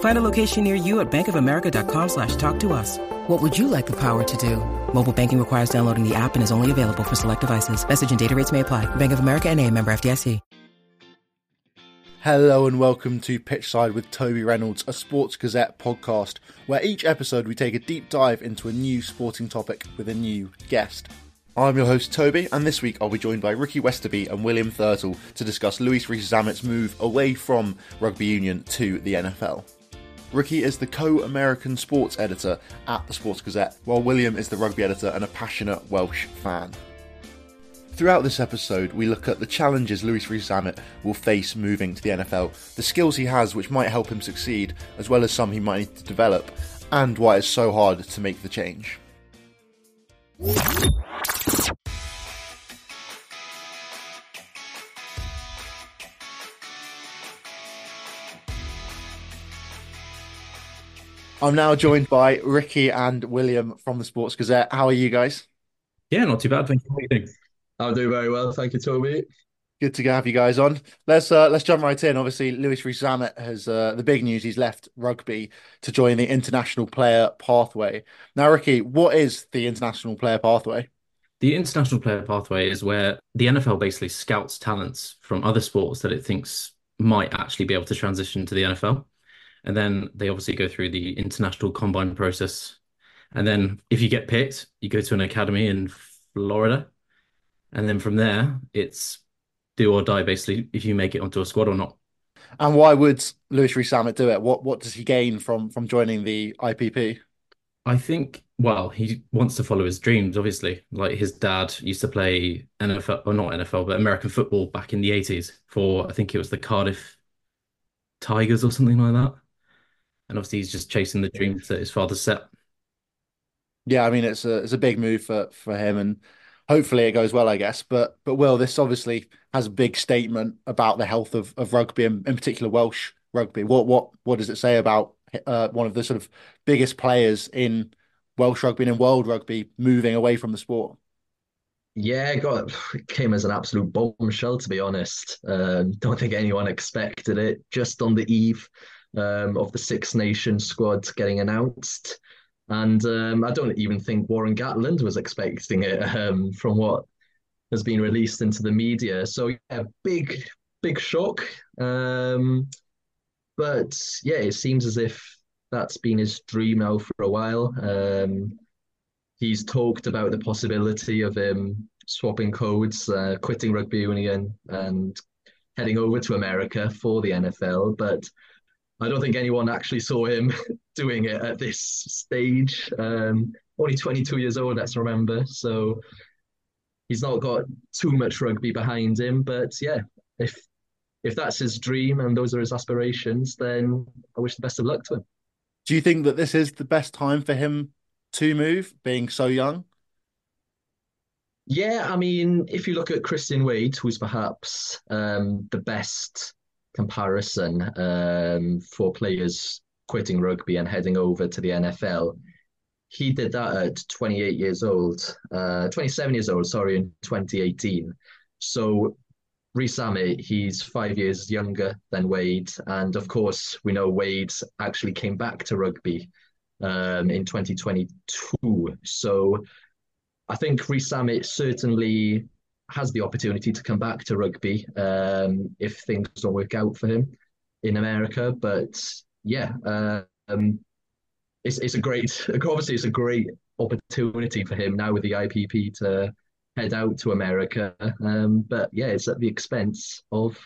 Find a location near you at bankofamerica.com slash talk to us. What would you like the power to do? Mobile banking requires downloading the app and is only available for select devices. Message and data rates may apply. Bank of America and a member FDIC. Hello and welcome to Pitchside with Toby Reynolds, a Sports Gazette podcast, where each episode we take a deep dive into a new sporting topic with a new guest. I'm your host Toby, and this week I'll be joined by Ricky Westaby and William Thurtle to discuss Louis Rees-Zammit's move away from rugby union to the NFL. Ricky is the co-American sports editor at the Sports Gazette, while William is the rugby editor and a passionate Welsh fan. Throughout this episode, we look at the challenges Louis Rees-Zammit will face moving to the NFL, the skills he has which might help him succeed, as well as some he might need to develop, and why it's so hard to make the change. I'm now joined by Ricky and William from the Sports Gazette. How are you guys? Yeah, not too bad. Thank you. How are you doing? I'll do very well, thank you, Toby. Good to have you guys on. Let's uh, let's jump right in. Obviously, Louis Rees-Zammit has uh, the big news. He's left rugby to join the international player pathway. Now, Ricky, what is the international player pathway? The international player pathway is where the NFL basically scouts talents from other sports that it thinks might actually be able to transition to the NFL. And then they obviously go through the international combine process. And then if you get picked, you go to an academy in Florida. And then from there, it's do or die basically if you make it onto a squad or not. And why would Louis Rees-Zammit do it? What what does he gain from from joining the IPP? I think, well, he wants to follow his dreams, obviously. Like his dad used to play NFL, or not NFL, but American football back in the 80s for, I think it was the Cardiff Tigers or something like that. And obviously, he's just chasing the dreams that his father set. Yeah, I mean it's a it's a big move for for him, and hopefully it goes well, I guess. But but Will, this obviously has a big statement about the health of of rugby, and in particular Welsh rugby. What what what does it say about uh, one of the sort of biggest players in Welsh rugby and in world rugby moving away from the sport? Yeah, God, it came as an absolute bombshell, to be honest. Um, don't think anyone expected it. Just on the eve um, of the Six Nations squad getting announced. And um, I don't even think Warren Gatland was expecting it um, from what has been released into the media. So, yeah, big, big shock. Um, but yeah, it seems as if that's been his dream now for a while. Um, he's talked about the possibility of him swapping codes, uh, quitting rugby union, and heading over to America for the NFL. But I don't think anyone actually saw him doing it at this stage. Um, only 22 years old, let's remember. So he's not got too much rugby behind him. But yeah, if if that's his dream and those are his aspirations, then I wish the best of luck to him. Do you think that this is the best time for him to move, being so young? Yeah, I mean, if you look at Christian Wade, who's perhaps um, the best comparison um, for players quitting rugby and heading over to the NFL, he did that at 28 years old, uh, 27 years old, sorry, in 2018. So Rees-Zammit, he's five years younger than Wade. And of course, we know Wade actually came back to rugby um, in 2022. So I think Rees-Zammit certainly has the opportunity to come back to rugby um, if things don't work out for him in America. But yeah, um, it's it's a great obviously it's a great opportunity for him now with the IPP to head out to America. Um, but yeah, it's at the expense of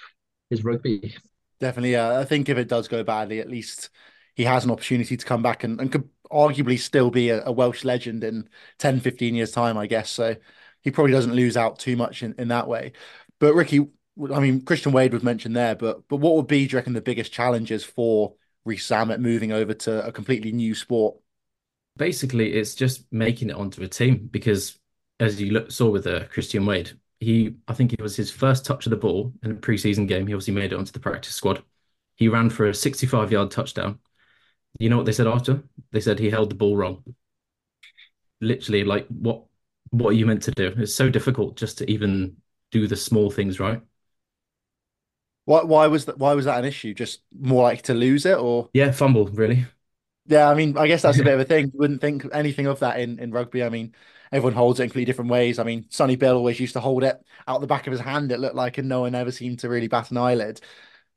his rugby. Definitely, yeah. I think if it does go badly, at least he has an opportunity to come back and, and could arguably still be a, a, Welsh legend in 10, 15 years' time, I guess. So he probably doesn't lose out too much in, in that way. But Ricky, I mean, Christian Wade was mentioned there, but but what would be, do you reckon, the biggest challenges for Rees Zammit moving over to a completely new sport? Basically, it's just making it onto a team because, as you look, saw with uh, Christian Wade, he I think it was his first touch of the ball in a preseason game. He obviously made it onto the practice squad. He ran for a 65 yard touchdown. You know what they said after? They said he held the ball wrong. Literally, like what what are you meant to do? It's so difficult just to even do the small things right. Why why was that why was that an issue? Just more like to lose it or Yeah, fumble, really. Yeah, I mean, I guess that's a bit of a thing. You wouldn't think anything of that in, in rugby. I mean, everyone holds it in completely different ways. I mean, Sonny Bill always used to hold it out the back of his hand, it looked like, and no one ever seemed to really bat an eyelid.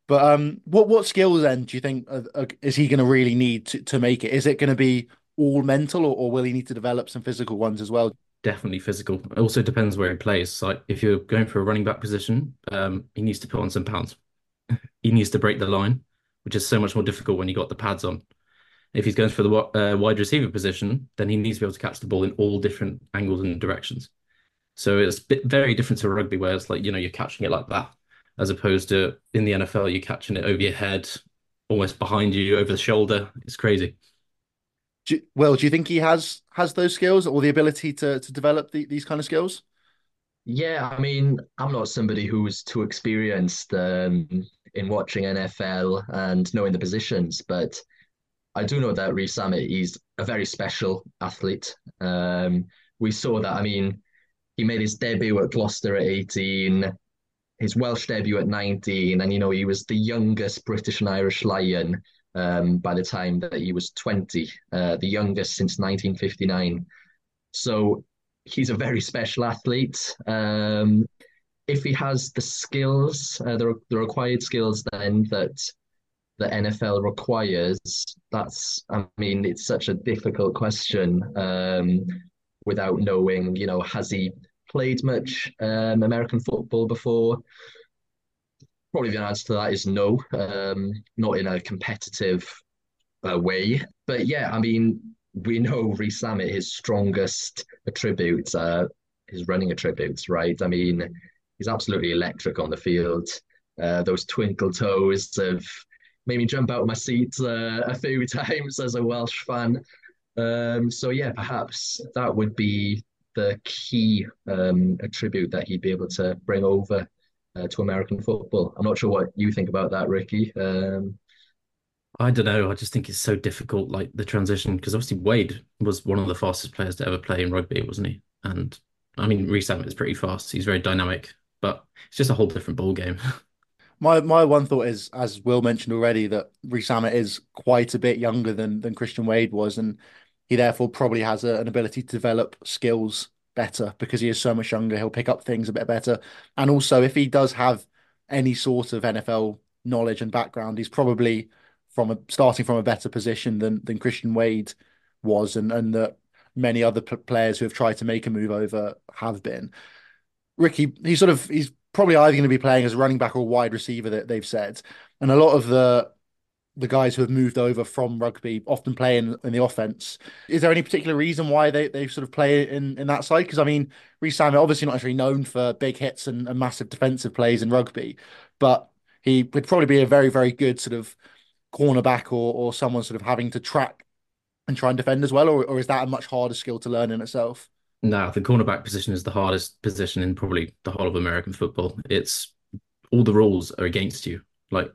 But um, what what skills then do you think uh, uh, is he going to really need to, to make it? Is it going to be all mental, or, or will he need to develop some physical ones as well? Definitely physical. It also depends where he plays. Like if you're going for a running back position, um, he needs to put on some pounds. he needs to break the line, which is so much more difficult when you got the pads on. If he's going for the uh, wide receiver position, then he needs to be able to catch the ball in all different angles and directions. So it's very different to rugby, where it's like you know you're catching it like that, as opposed to in the NFL you're catching it over your head, almost behind you, over the shoulder. It's crazy. Do, well, do you think he has has those skills or the ability to to develop the, these kind of skills? Yeah, I mean, I'm not somebody who's too experienced um, in watching NFL and knowing the positions, but I do know that Rees Zammit, is a very special athlete. Um, we saw that. I mean, he made his debut at Gloucester at 18, his Welsh debut at 19, and you know he was the youngest British and Irish Lion um, by the time that he was 20, uh, the youngest since 1959. So he's a very special athlete. Um, if he has the skills, uh, the, the required skills, then that the NFL requires? That's, I mean, it's such a difficult question um, without knowing, you know, has he played much um, American football before? Probably the answer to that is no, um, not in a competitive uh, way. But yeah, I mean, we know Rees Zammit, his strongest attributes are his running attributes, right? I mean, he's absolutely electric on the field. Uh, those twinkle toes have made me jump out of my seat uh, a few times as a Welsh fan. Um, so yeah, perhaps that would be the key um, attribute that he'd be able to bring over uh, to American football. I'm not sure what you think about that, Ricky. Um, I don't know. I just think it's so difficult, like the transition, because obviously Wade was one of the fastest players to ever play in rugby, wasn't he? And I mean, Rees is pretty fast. He's very dynamic, but it's just a whole different ball game. My my one thought is, as Will mentioned already, that Rees Zammit is quite a bit younger than than Christian Wade was, and he therefore probably has a, an ability to develop skills better because he is so much younger. He'll pick up things a bit better, and also if he does have any sort of NFL knowledge and background, he's probably from a, starting from a better position than than Christian Wade was, and and that many other players who have tried to make a move over have been. Ricky, he's sort of he's probably either going to be playing as a running back or wide receiver that they've said. And a lot of the the guys who have moved over from rugby often play in, in the offense. Is there any particular reason why they, they sort of play in, in that side? Because I mean, Rees Zammit obviously not actually known for big hits and, and massive defensive plays in rugby, but he would probably be a very, very good sort of cornerback or or someone sort of having to track and try and defend as well, or, or is that a much harder skill to learn in itself? No, the cornerback position is the hardest position in probably the whole of American football. It's all the rules are against you, like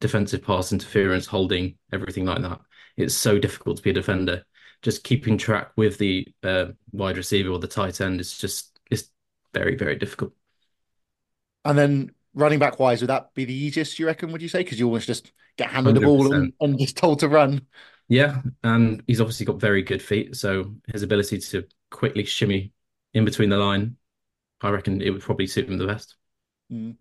defensive pass interference, holding, everything like that. It's so difficult to be a defender. Just keeping track with the uh, wide receiver or the tight end is just it's very very difficult. And then running back wise, would that be the easiest you reckon? Would you say because you almost just get handed 100%. the ball and, and just told to run? Yeah, and he's obviously got very good feet, so his ability to quickly shimmy in between the line, I reckon it would probably suit him the best. Mm.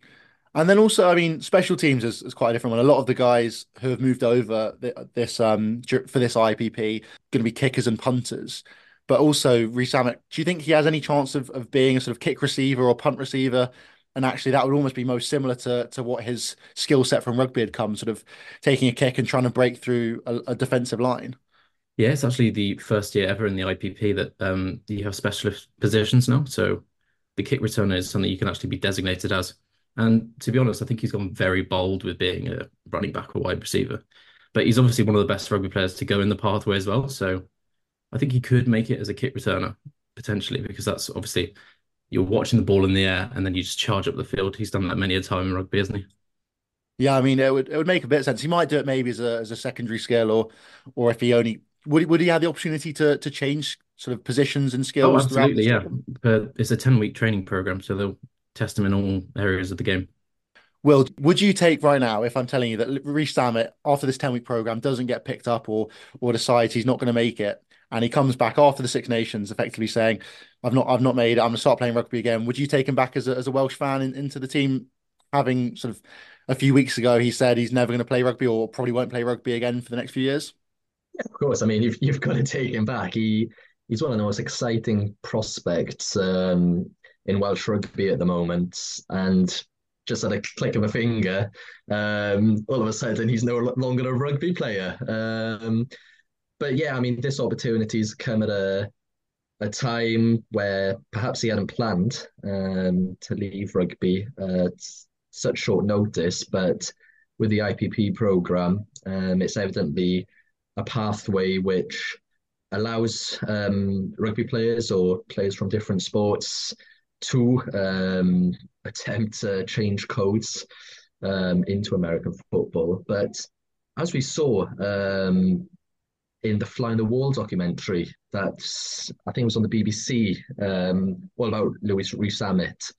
And then also, I mean, special teams is, is, quite a different one. A lot of the guys who have moved over this um for this IPP going to be kickers and punters. But also, Zammit, do you think he has any chance of, of being a sort of kick receiver or punt receiver and actually that would almost be most similar to to what his skill set from rugby had come, sort of taking a kick and trying to break through a, a defensive line. Yeah, it's actually the first year ever in the IPP that um, you have specialist positions now. So the kick returner is something you can actually be designated as. And to be honest, I think he's gone very bold with being a running back or wide receiver. But he's obviously one of the best rugby players to go in the pathway as well. So I think he could make it as a kick returner potentially because that's obviously you're watching the ball in the air and then you just charge up the field. He's done that many a time in rugby, hasn't he? Yeah, I mean, it would it would make a bit of sense. He might do it maybe as a as a secondary skill, or or if he only would would he have the opportunity to to change sort of positions and skills? Oh, absolutely, yeah. But it's a ten week training program, so they'll test him in all areas of the game. Will, would you take right now if I'm telling you that Rees Zammit after this ten week program doesn't get picked up or or decides he's not going to make it? and he comes back after the Six Nations, effectively saying, "I've not, I've not made it. I'm going to start playing rugby again." Would you take him back as a, as a Welsh fan in, into the team, having sort of a few weeks ago he said he's never going to play rugby or probably won't play rugby again for the next few years? Yeah, of course. I mean, you've you've got to take him back. He he's one of the most exciting prospects um, in Welsh rugby at the moment, and just at a click of a finger, um, all of a sudden he's no longer a rugby player. Um, but yeah, I mean, this opportunity's come at a a time where perhaps he hadn't planned um, to leave rugby at such short notice, but with the IPP program, um, it's evidently a pathway which allows um, rugby players or players from different sports to um, attempt to change codes um, into American football. But as we saw um, in the Fly on the Wall documentary that I think was on the BBC, um, all about Louis Zammit.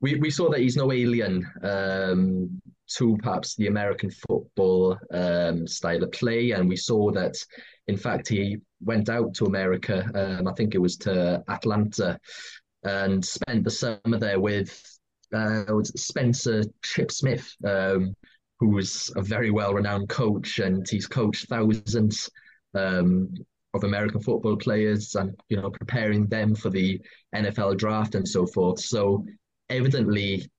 We we saw that he's no alien um, to perhaps the American football um, style of play, and we saw that in fact he went out to America. Um, I think it was to Atlanta, and spent the summer there with uh, Spencer Chip Smith. Um, who was a very well-renowned coach, and he's coached thousands um, of American football players, and you know, preparing them for the NFL draft and so forth. So, evidently,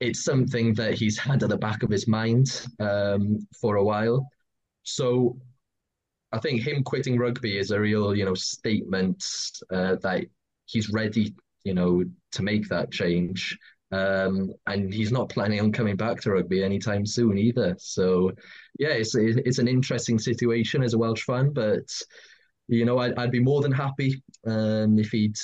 it's something that he's had at the back of his mind um, for a while. So, I think him quitting rugby is a real, you know, statement uh, that he's ready, you know, to make that change. Um, and he's not planning on coming back to rugby anytime soon either. So, yeah, it's it's an interesting situation as a Welsh fan, but you know, I'd, I'd be more than happy um, if he'd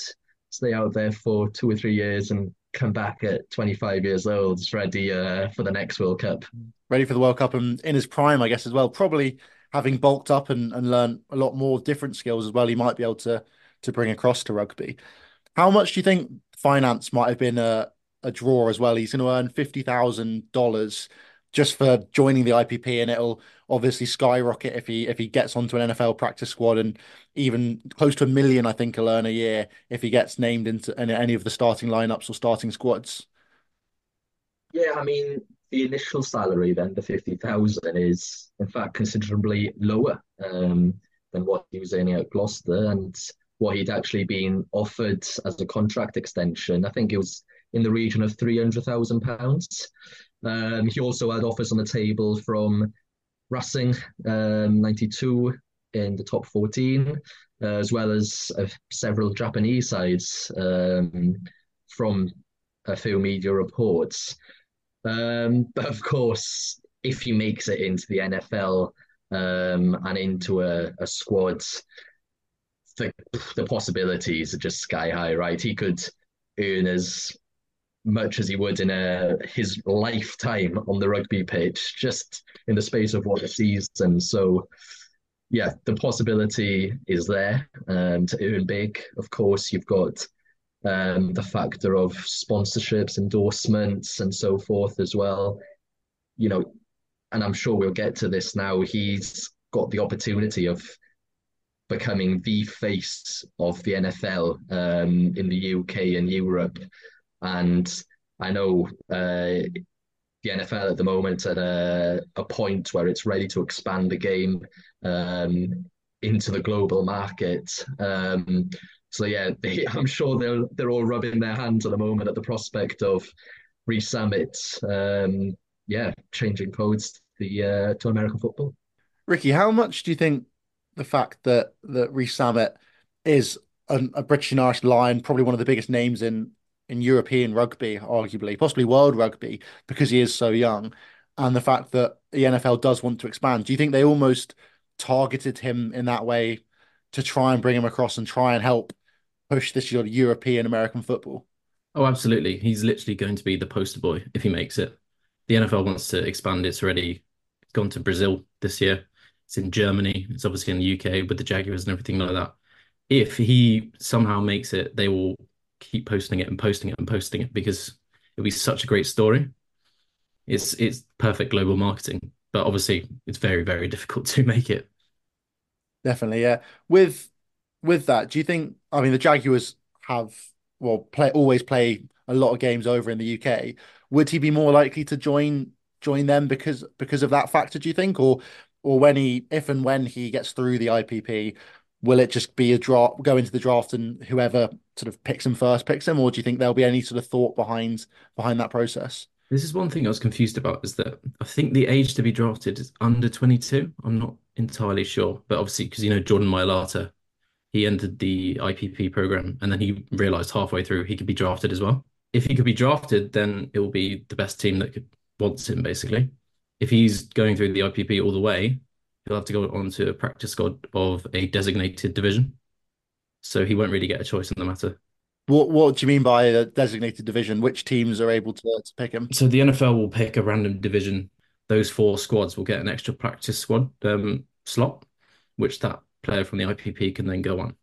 stay out there for two or three years and come back at 25 years old, ready uh, for the next World Cup. Ready for the World Cup and in his prime, I guess, as well. Probably having bulked up and, and learned a lot more different skills as well, he might be able to to bring across to rugby. How much do you think finance might have been a, a draw as well. He's going to earn fifty thousand dollars just for joining the IPP, and it'll obviously skyrocket if he if he gets onto an NFL practice squad, and even close to a million, I think, he'll earn a year if he gets named into any of the starting lineups or starting squads. Yeah, I mean, the initial salary then, the fifty thousand, is in fact considerably lower um, than what he was earning at Gloucester and what he'd actually been offered as a contract extension. I think it was in the region of £300,000. Um, he also had offers on the table from Racing um, 92 in the top 14, uh, as well as uh, several Japanese sides um, from a few media reports. Um, but of course, if he makes it into the NFL um, and into a, a squad, the, the possibilities are just sky high, right? He could earn as much as he would in a, his lifetime on the rugby pitch, just in the space of what season. So, yeah, the possibility is there um, to earn big. Of course, you've got um, the factor of sponsorships, endorsements, and so forth as well. You know, and I'm sure we'll get to this now. He's got the opportunity of becoming the face of the NFL um, in the UK and Europe. And I know uh, the NFL at the moment at a, a point where it's ready to expand the game um, into the global market. Um, So yeah, they, I'm sure they're they're all rubbing their hands at the moment at the prospect of Rees um, yeah, changing codes to the uh, to American football. Ricky, how much do you think the fact that that Rees is a, a British and Irish lion, probably one of the biggest names in in European rugby, arguably, possibly world rugby, because he is so young, and the fact that the NFL does want to expand. Do you think they almost targeted him in that way to try and bring him across and try and help push this of European American football? Oh, absolutely. He's literally going to be the poster boy if he makes it. The NFL wants to expand. It's already gone to Brazil this year. It's in Germany. It's obviously in the UK with the Jaguars and everything like that. If he somehow makes it, they will keep posting it and posting it and posting it because it'll be such a great story. It's it's perfect global marketing, but obviously it's very very difficult to make it. Definitely, yeah. With with that, do you think? I mean, the Jaguars have well play always play a lot of games over in the UK. Would he be more likely to join join them because because of that factor? Do you think, or or when he if and when he gets through the IPP, will it just be a draft, go into the draft, and whoever sort of picks him first picks him, or do you think there'll be any sort of thought behind behind that process? This is one thing I was confused about is that I think the age to be drafted is under 22. I'm not entirely sure, but obviously because you know Jordan Mailata, he entered the IPP program and then he realized halfway through he could be drafted as well. If he could be drafted, then it will be the best team that could wants him basically. If he's going through the IPP all the way, he'll have to go on to a practice squad of a designated division. So he won't really get a choice in the matter. What What do you mean by a designated division? Which teams are able to, to pick him? So the NFL will pick a random division. Those four squads will get an extra practice squad um, slot, which that player from the IPP can then go on.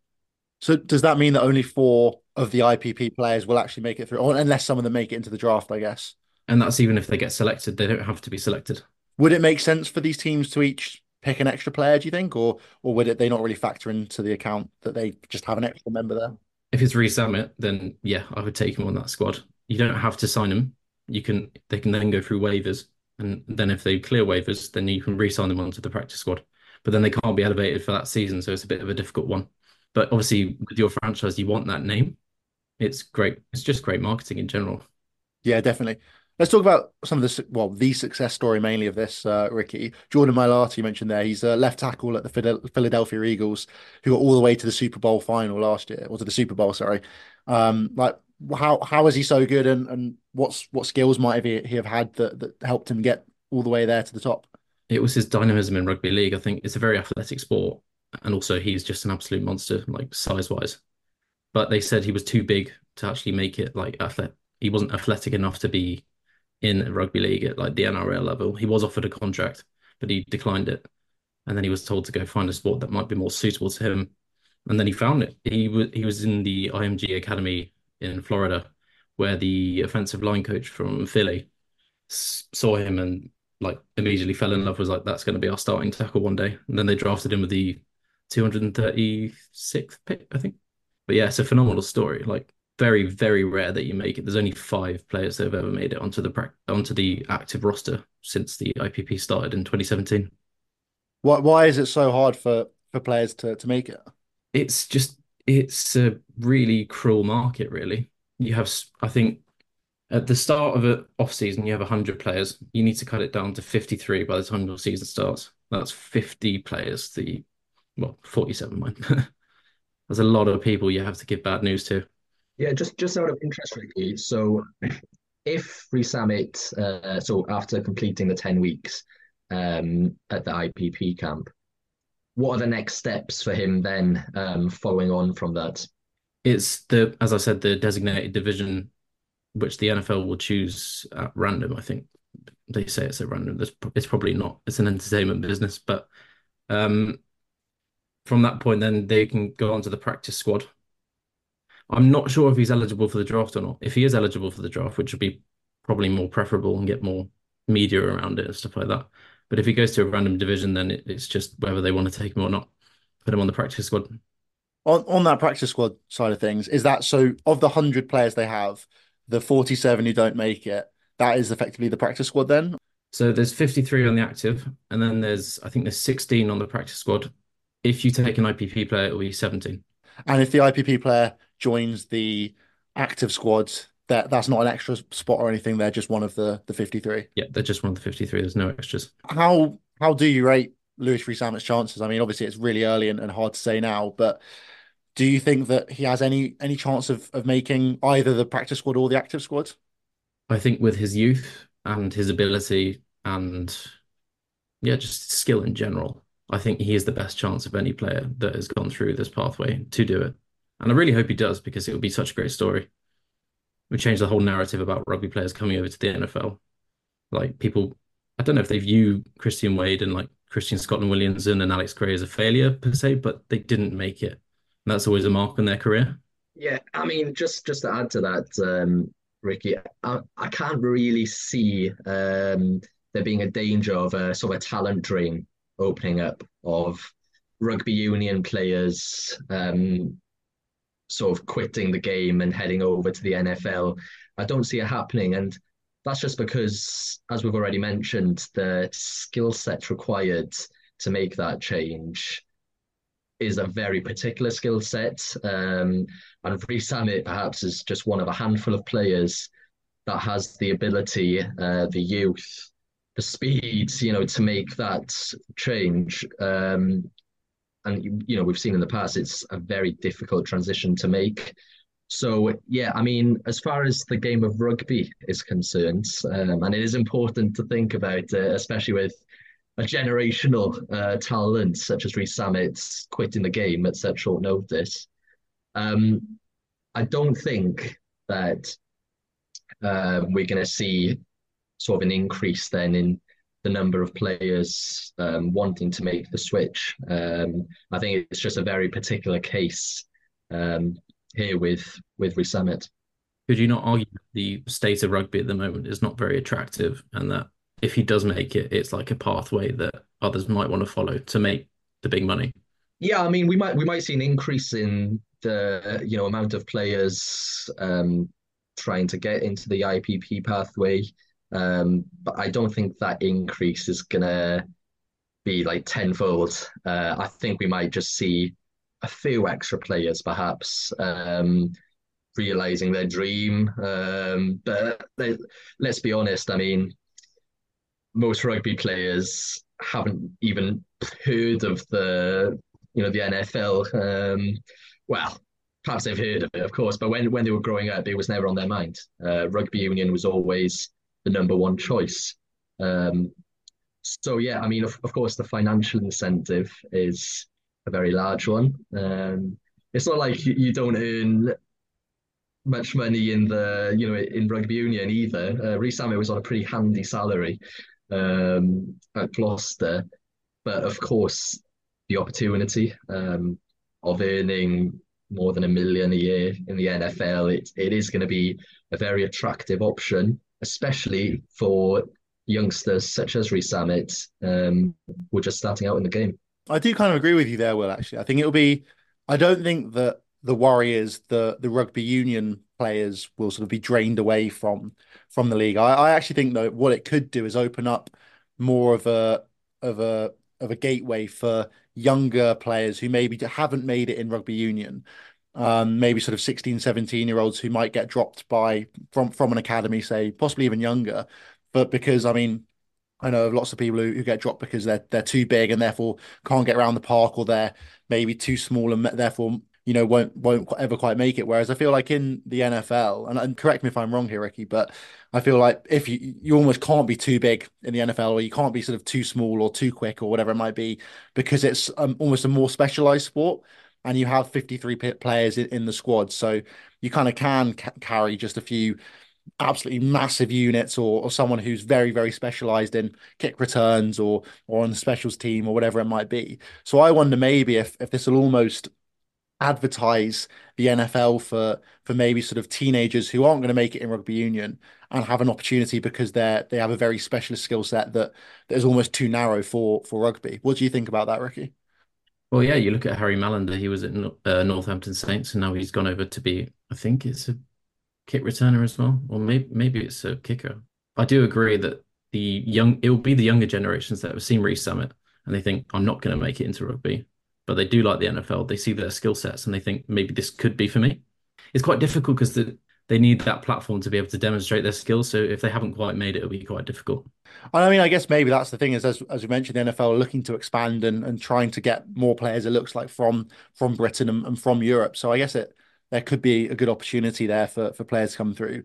So does that mean that only four of the IPP players will actually make it through, or unless some of them make it into the draft? I guess. And that's even if they get selected; they don't have to be selected. Would it make sense for these teams to each pick an extra player, do you think, or or would it they not really factor into the account that they just have an extra member there? If it's Rees Zammit, then yeah, I would take him on that squad. You don't have to sign him. You can they can then go through waivers, and then if they clear waivers, then you can re-sign them onto the practice squad. But then they can't be elevated for that season, so it's a bit of a difficult one. But obviously, with your franchise, you want that name. It's great. It's just great marketing in general. Yeah, definitely. Let's talk about some of the well, the success story mainly of this, uh, Ricky. Jordan Mailata, you mentioned there. He's a left tackle at the Philadelphia Eagles, who got all the way to the Super Bowl final last year, or to the Super Bowl, sorry. Um, like how how is he so good, and and what's what skills might he, he have had that that helped him get all the way there to the top? It was his dynamism in rugby league. I think it's a very athletic sport, and also he's just an absolute monster, like size wise. But they said he was too big to actually make it like. He wasn't athletic enough to be in rugby league at like the NRL level. He was offered a contract, but he declined it. And then he was told to go find a sport that might be more suitable to him. And then he found it. He was he was in the IMG Academy in Florida, where the offensive line coach from Philly saw him and like immediately fell in love. Was like, that's going to be our starting tackle one day. And then they drafted him with the 236th pick, I think. But yeah, it's a phenomenal story. Like very, very rare that you make it. There's only five players that have ever made it onto the onto the active roster since the IPP started in 2017. Why why is it so hard for for players to to make it? It's just it's a really cruel market. Really, you have I think at the start of an off season you have 100 players. You need to cut it down to 53 by the time your season starts. That's 50 players. The well 47 mind. There's a lot of people you have to give bad news to. Yeah, just just out of interest, Ricky. So, if Rees Zammit, uh, so after completing the ten weeks um, at the IPP camp, what are the next steps for him then, um, following on from that? It's the, as I said, the designated division, which the NFL will choose at random. I think they say it's at random. It's probably not. It's an entertainment business, but um, from that point, then they can go on to the practice squad I'm not sure if he's eligible for the draft or not. If he is eligible for the draft, which would be probably more preferable and get more media around it and stuff like that. But if he goes to a random division, then it, it's just whether they want to take him or not. Put him on the practice squad. On on that practice squad side of things, is that so? Of the hundred players they have, the forty-seven who don't make it, that is effectively the practice squad. Then, so there's fifty-three on the active, and then there's I think there's sixteen on the practice squad. If you take an IPP player, it will be seventeen. And if the IPP player joins the active squad, that that's not an extra spot or anything. They're just one of the the 53. Yeah, they're just one of the 53. There's no extras. How how do you rate Louis Rees-Zammit's chances? I mean, obviously it's really early and, and hard to say now, but do you think that he has any any chance of of making either the practice squad or the active squad? I think with his youth and his ability and yeah, just skill in general, I think he is the best chance of any player that has gone through this pathway to do it. And I really hope he does because it would be such a great story. It would change the whole narrative about rugby players coming over to the NFL. Like people, I don't know if they view Christian Wade and like Christian Scotland Williamson and Alex Gray as a failure per se, but they didn't make it. And that's always a mark on their career. Yeah, I mean, just just to add to that, um, Ricky, I, I can't really see um, there being a danger of a sort of a talent drain opening up of rugby union players um, sort of quitting the game and heading over to the NFL. I don't see it happening. And that's just because, as we've already mentioned, the skill set required to make that change is a very particular skill set. Um, and Rees-Zammit perhaps is just one of a handful of players that has the ability, uh, the youth, the speed, you know, to make that change. Um, and you know, we've seen in the past, it's a very difficult transition to make. So yeah, I mean, as far as the game of rugby is concerned, um, and it is important to think about, uh, especially with a generational uh, talent such as Rees-Zammit quitting the game at such short notice. Um, I don't think that uh, we're going to see sort of an increase then in the number of players um, wanting to make the switch. Um, I think it's just a very particular case um, here with with Rees-Zammit. Could you not argue the state of rugby at the moment is not very attractive, and that if he does make it, it's like a pathway that others might want to follow to make the big money? Yeah, I mean, we might we might see an increase in the you know amount of players um, trying to get into the IPP pathway. Um, but I don't think that increase is gonna be like tenfold. Uh, I think we might just see a few extra players, perhaps, um, realizing their dream. Um, but they, let's be honest. I mean, most rugby players haven't even heard of the, you know, the NFL. Um, well, perhaps they've heard of it, of course, but when when they were growing up, it was never on their mind. Uh, rugby union was always the number one choice. Um, so yeah, I mean, of, of course, the financial incentive is a very large one. Um, it's not like you, you don't earn much money in the you know in rugby union either. Uh, Rees-Zammit was on a pretty handy salary um, at Gloucester, but of course, the opportunity um, of earning more than a million a year in the NFL, it, it is going to be a very attractive option especially for youngsters such as Rees-Zammit, um, who are just starting out in the game. I do kind of agree with you there, Will. Actually, I think it'll be. I don't think that the Warriors, the the rugby union players, will sort of be drained away from from the league. I, I actually think though what it could do is open up more of a of a of a gateway for younger players who maybe haven't made it in rugby union um, maybe sort of 16, 17 year olds who might get dropped by from from an academy, say possibly even younger. But because I mean, I know of lots of people who, who get dropped because they're they're too big and therefore can't get around the park, or they're maybe too small and therefore you know won't won't ever quite make it. Whereas I feel like in the NFL, and, and correct me if I'm wrong here, Ricky, but I feel like if you you almost can't be too big in the NFL, or you can't be sort of too small or too quick or whatever it might be, because it's um, almost a more specialized sport and you have 53 players in, in the squad. So you kind of can ca- carry just a few absolutely massive units or, or someone who's very, very specialized in kick returns or or on the specials team or whatever it might be. So I wonder maybe if, if this will almost advertise the NFL for for maybe sort of teenagers who aren't going to make it in rugby union and have an opportunity because they're they have a very specialist skill set that that is almost too narrow for for rugby. What do you think about that, Ricky? Well, yeah, you look at Harry Mallinder. He was at uh, Northampton Saints, and now he's gone over to be. I think it's a kick returner as well, or maybe maybe it's a kicker. I do agree that the young it will be the younger generations that have seen Rees-Zammit, and they think I'm not going to make it into rugby. but they do like the NFL. They see their skill sets and they think maybe this could be for me. It's quite difficult because the, they need that platform to be able to demonstrate their skills. So if they haven't quite made it, it'll be quite difficult. I mean, I guess maybe that's the thing is as as we mentioned, the NFL looking to expand and, and trying to get more players. It looks like from from Britain and, and from Europe. So I guess it there could be a good opportunity there for for players to come through.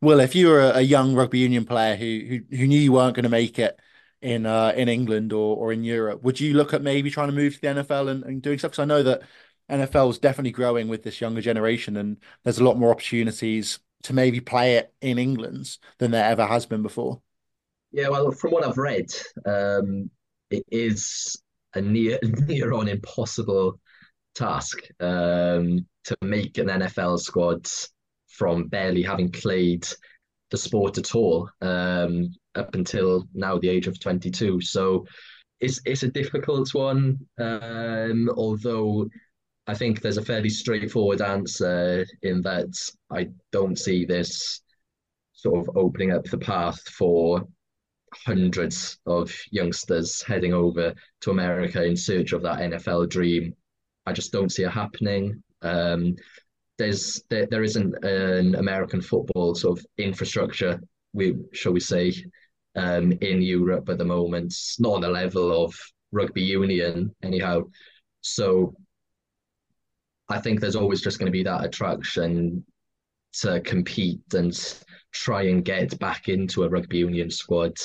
Well, if you were a, a young rugby union player who, who who knew you weren't going to make it in uh, in England or or in Europe, would you look at maybe trying to move to the NFL and, and doing stuff? Because I know that NFL is definitely growing with this younger generation, and there's a lot more opportunities to maybe play it in England than there ever has been before. Yeah, well, from what I've read, um, it is a near near on impossible task um, to make an NFL squad from barely having played the sport at all um, up until now the age of 22. So it's it's a difficult one, um, although I think there's a fairly straightforward answer in that I don't see this sort of opening up the path for hundreds of youngsters heading over to America in search of that NFL dream. I just don't see it happening. Um, there's there, there isn't an American football sort of infrastructure, we shall we say, um, in Europe at the moment, not on the level of rugby union, anyhow. So I think there's always just going to be that attraction to compete and try and get back into a rugby union squad,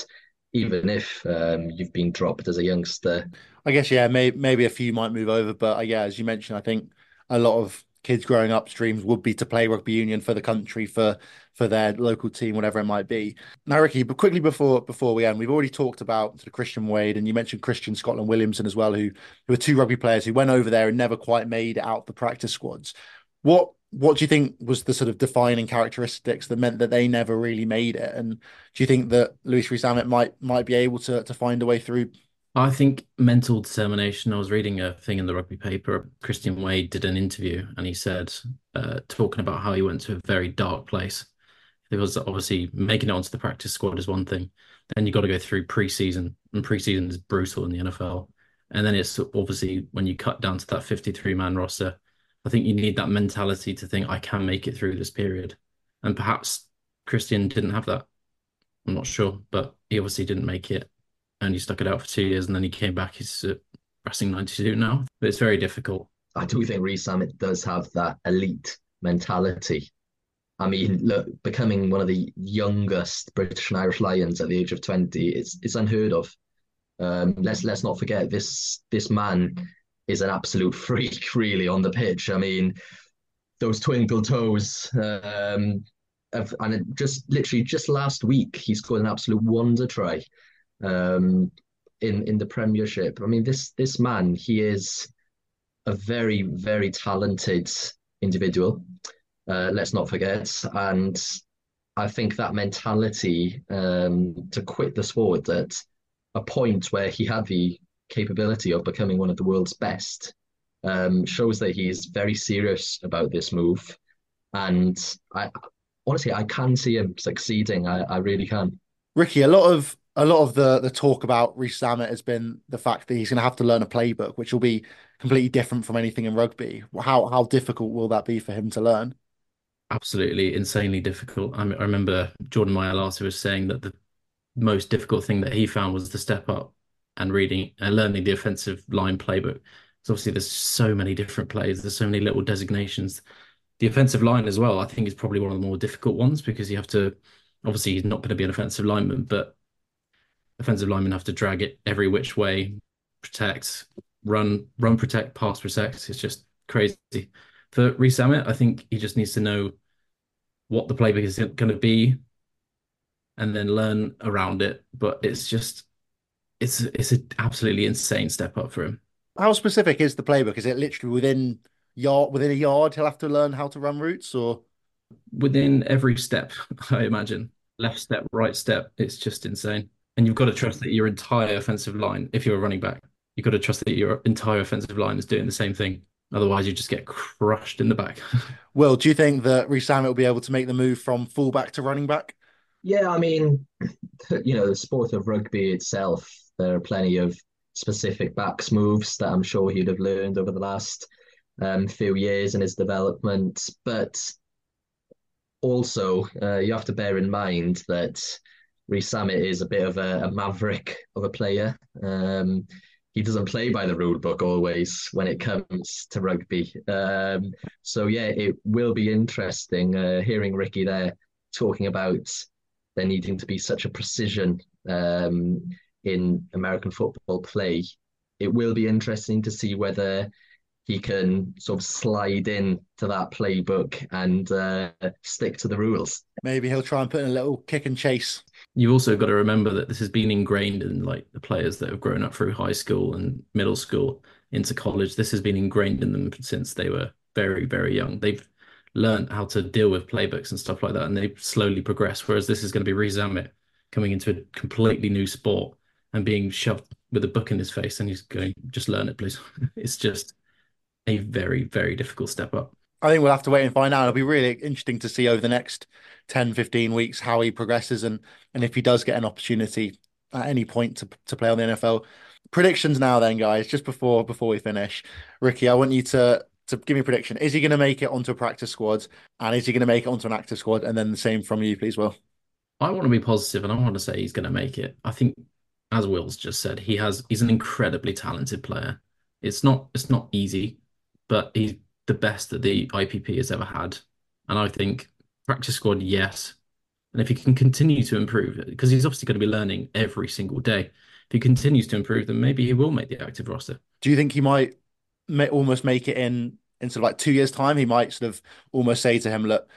even if um, you've been dropped as a youngster. I guess yeah, may, maybe a few might move over, but uh, yeah, as you mentioned, I think a lot of kids growing up dreams would be to play rugby union for the country for for their local team whatever it might be. Now ricky but quickly before before we end we've already talked about sort of christian wade and you mentioned christian scotland williamson as well who who are two rugby players who went over there and never quite made out the practice squads. What what do you think was the sort of defining characteristics that meant that they never really made it? And do you think that Louis Rees-Zammit might might be able to to find a way through I think mental determination. I was reading a thing in the rugby paper. Christian Wade did an interview and he said, uh, talking about how he went to a very dark place. It was obviously making it onto the practice squad is one thing. Then you've got to go through preseason, and preseason is brutal in the NFL. And then it's obviously when you cut down to that 53 man roster, I think you need that mentality to think, I can make it through this period. And perhaps Christian didn't have that. I'm not sure, but he obviously didn't make it and he stuck it out for two years, and then he came back. He's uh, Racing 92 now, but it's very difficult. I do think Rees-Zammit does have that elite mentality. I mean, look, becoming one of the youngest British and Irish Lions at the age of 20, it's it's unheard of. Um, let's let's not forget this this man is an absolute freak, really, on the pitch. I mean, those twinkle toes. Um, and just literally just last week, he scored an absolute wonder try um, in in the Premiership. I mean, this this man, he is a very very talented individual. Uh, let's not forget, and I think that mentality um, to quit the sport at a point where he had the capability of becoming one of the world's best um, shows that he is very serious about this move. And I honestly, I can see him succeeding. I, I really can. Ricky, a lot of a lot of the the talk about Rees-Zammit has been the fact that he's going to have to learn a playbook, which will be completely different from anything in rugby. How how difficult will that be for him to learn? Absolutely, insanely difficult. I, I remember Jordan Mailata was saying that the most difficult thing that he found was to step up and reading and learning the offensive line playbook So obviously there's so many different plays. there's so many little designations. The offensive line as well, I think is probably one of the more difficult ones because you have to obviously he's not going to be an offensive lineman, but offensive linemen have to drag it every which way, protect, run, run, protect, pass, protect. It's just crazy. For Rees-Zammit, I think he just needs to know what the playbook is going to be and then learn around it. But it's just, it's it's an absolutely insane step up for him. How specific is the playbook? Is it literally within yard within a yard? He'll have to learn how to run routes, or within every step, I imagine. Left step, right step. It's just insane. And you've got to trust that your entire offensive line, if you're a running back, you've got to trust that your entire offensive line is doing the same thing. Otherwise, you just get crushed in the back. Will, do you think that Rees-Zammit will be able to make the move from fullback to running back? Yeah, I mean, you know, the sport of rugby itself, there are plenty of specific backs moves that I'm sure he'd have learned over the last um, few years in his development. But also, uh, you have to bear in mind that Rees-Zammit is a bit of a, a maverick of a player. Um, he doesn't play by the rule book always when it comes to rugby. Um, so yeah, it will be interesting uh, hearing Ricky there talking about there needing to be such a precision um, in American football play. It will be interesting to see whether he can sort of slide in to that playbook and uh, stick to the rules. Maybe he'll try and put in a little kick and chase. You've also got to remember that this has been ingrained in like the players that have grown up through high school and middle school into college. This has been ingrained in them since they were very, very young. They've learned how to deal with playbooks and stuff like that, and they've slowly progressed. Whereas this is going to be Rees-Zammit coming into a completely new sport and being shoved with a book in his face, and he's going, just learn it, please. it's just a very, very difficult step up. I think we'll have to wait and find out. It'll be really interesting to see over the next 10, 15 weeks how he progresses and and if he does get an opportunity at any point to, to play on the NFL. Predictions now then, guys, just before before we finish. Ricky, I want you to to give me a prediction. Is he going to make it onto a practice squad? And is he going to make it onto an active squad? And then the same from you, please, Will. I want to be positive and I want to say he's going to make it. I think, as Will's just said, he has he's an incredibly talented player. It's not it's not easy but he's the best that the IPP has ever had. And I think practice squad, yes. And if he can continue to improve because he's obviously going to be learning every single day. If he continues to improve, then maybe he will make the active roster. Do you think he might may, almost make it in in sort of like two years' time? He might sort of almost say to him, "Look,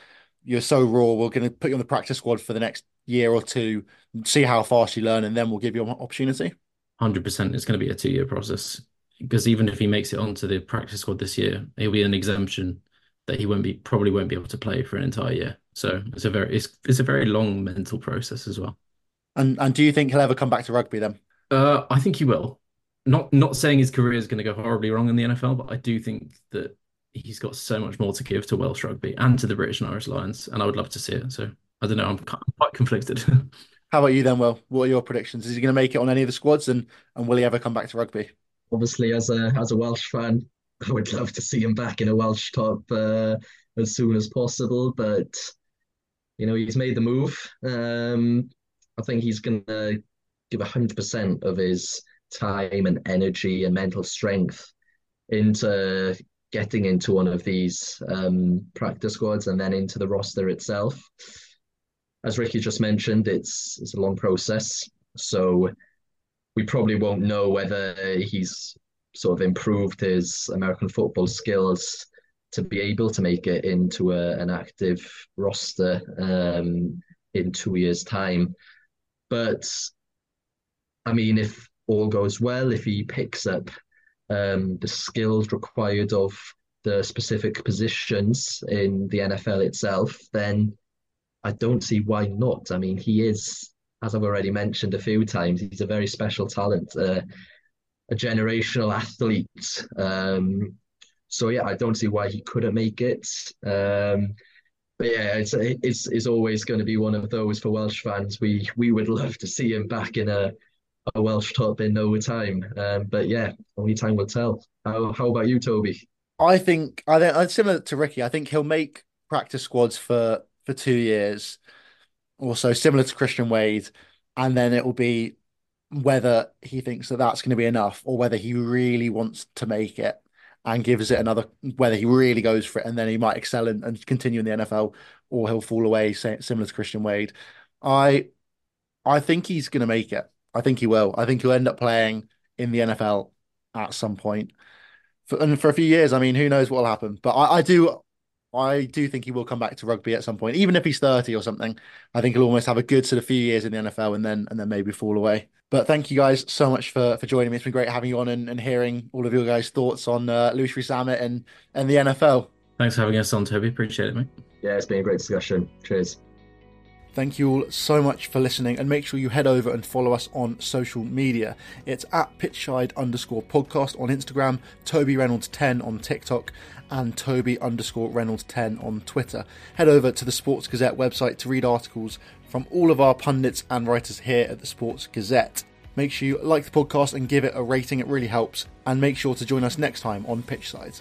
you're so raw. We're going to put you on the practice squad for the next year or two, see how fast you learn, and then we'll give you an opportunity." Hundred percent. It's going to be a two-year process because even if he makes it onto the practice squad this year, he'll be an exemption that he won't be probably won't be able to play for an entire year. So it's a very it's it's a very long mental process as well. And and do you think he'll ever come back to rugby then? Uh, I think he will. Not not saying his career is going to go horribly wrong in the NFL, but I do think that he's got so much more to give to Welsh rugby and to the British and Irish Lions, and I would love to see it. So I don't know, I'm quite conflicted. How about you then, Will? What are your predictions? Is he going to make it on any of the squads, and and will he ever come back to rugby? Obviously as a as a Welsh fan, I would love to see him back in a Welsh top uh, as soon as possible. But you know, he's made the move. Um, I think he's to give hundred percent of his time and energy and mental strength into getting into one of these um, practice squads and then into the roster itself. As Ricky just mentioned, it's it's a long process. So we probably won't know whether he's sort of improved his American football skills to be able to make it into a, an active roster um, in two years' time. But I mean, if all goes well, if he picks up um, the skills required of the specific positions in the NFL itself, then I don't see why not. I mean, he is as I've already mentioned a few times, he's a very special talent, uh, a generational athlete. Um, so yeah, I don't see why he couldn't make it. Um, but yeah, it's, it's it's always going to be one of those for Welsh fans. We we would love to see him back in a a Welsh top in no time. Um, but yeah, only time will tell. How how about you, Toby? I think I think similar to Ricky. I think he'll make practice squads for for two years also similar to Christian Wade, and then it will be whether he thinks that that's going to be enough or whether he really wants to make it and gives it another, whether he really goes for it and then he might excel and, and continue in the NFL or he'll fall away, similar to Christian Wade. I, I think he's going to make it. I think he will. I think he'll end up playing in the NFL at some point. For, and for a few years, I mean, who knows what will happen? But I, I do, I do think he will come back to rugby at some point, even if he's thirty or something. I think he'll almost have a good sort of few years in the NFL and then and then maybe fall away. But thank you guys so much for for joining me. It's been great having you on and, and hearing all of your guys' thoughts on uh, Louis Rees-Zammit and and the NFL. Thanks for having us on, Toby. Appreciate it, mate. Yeah, it's been a great discussion. Cheers. Thank you all so much for listening and make sure you head over and follow us on social media. It's at pitchside underscore podcast on Instagram, Toby Reynolds 10 on TikTok, and Toby underscore Reynolds 10 on Twitter. Head over to the Sports Gazette website to read articles from all of our pundits and writers here at the Sports Gazette. Make sure you like the podcast and give it a rating, it really helps. And make sure to join us next time on Pitchside.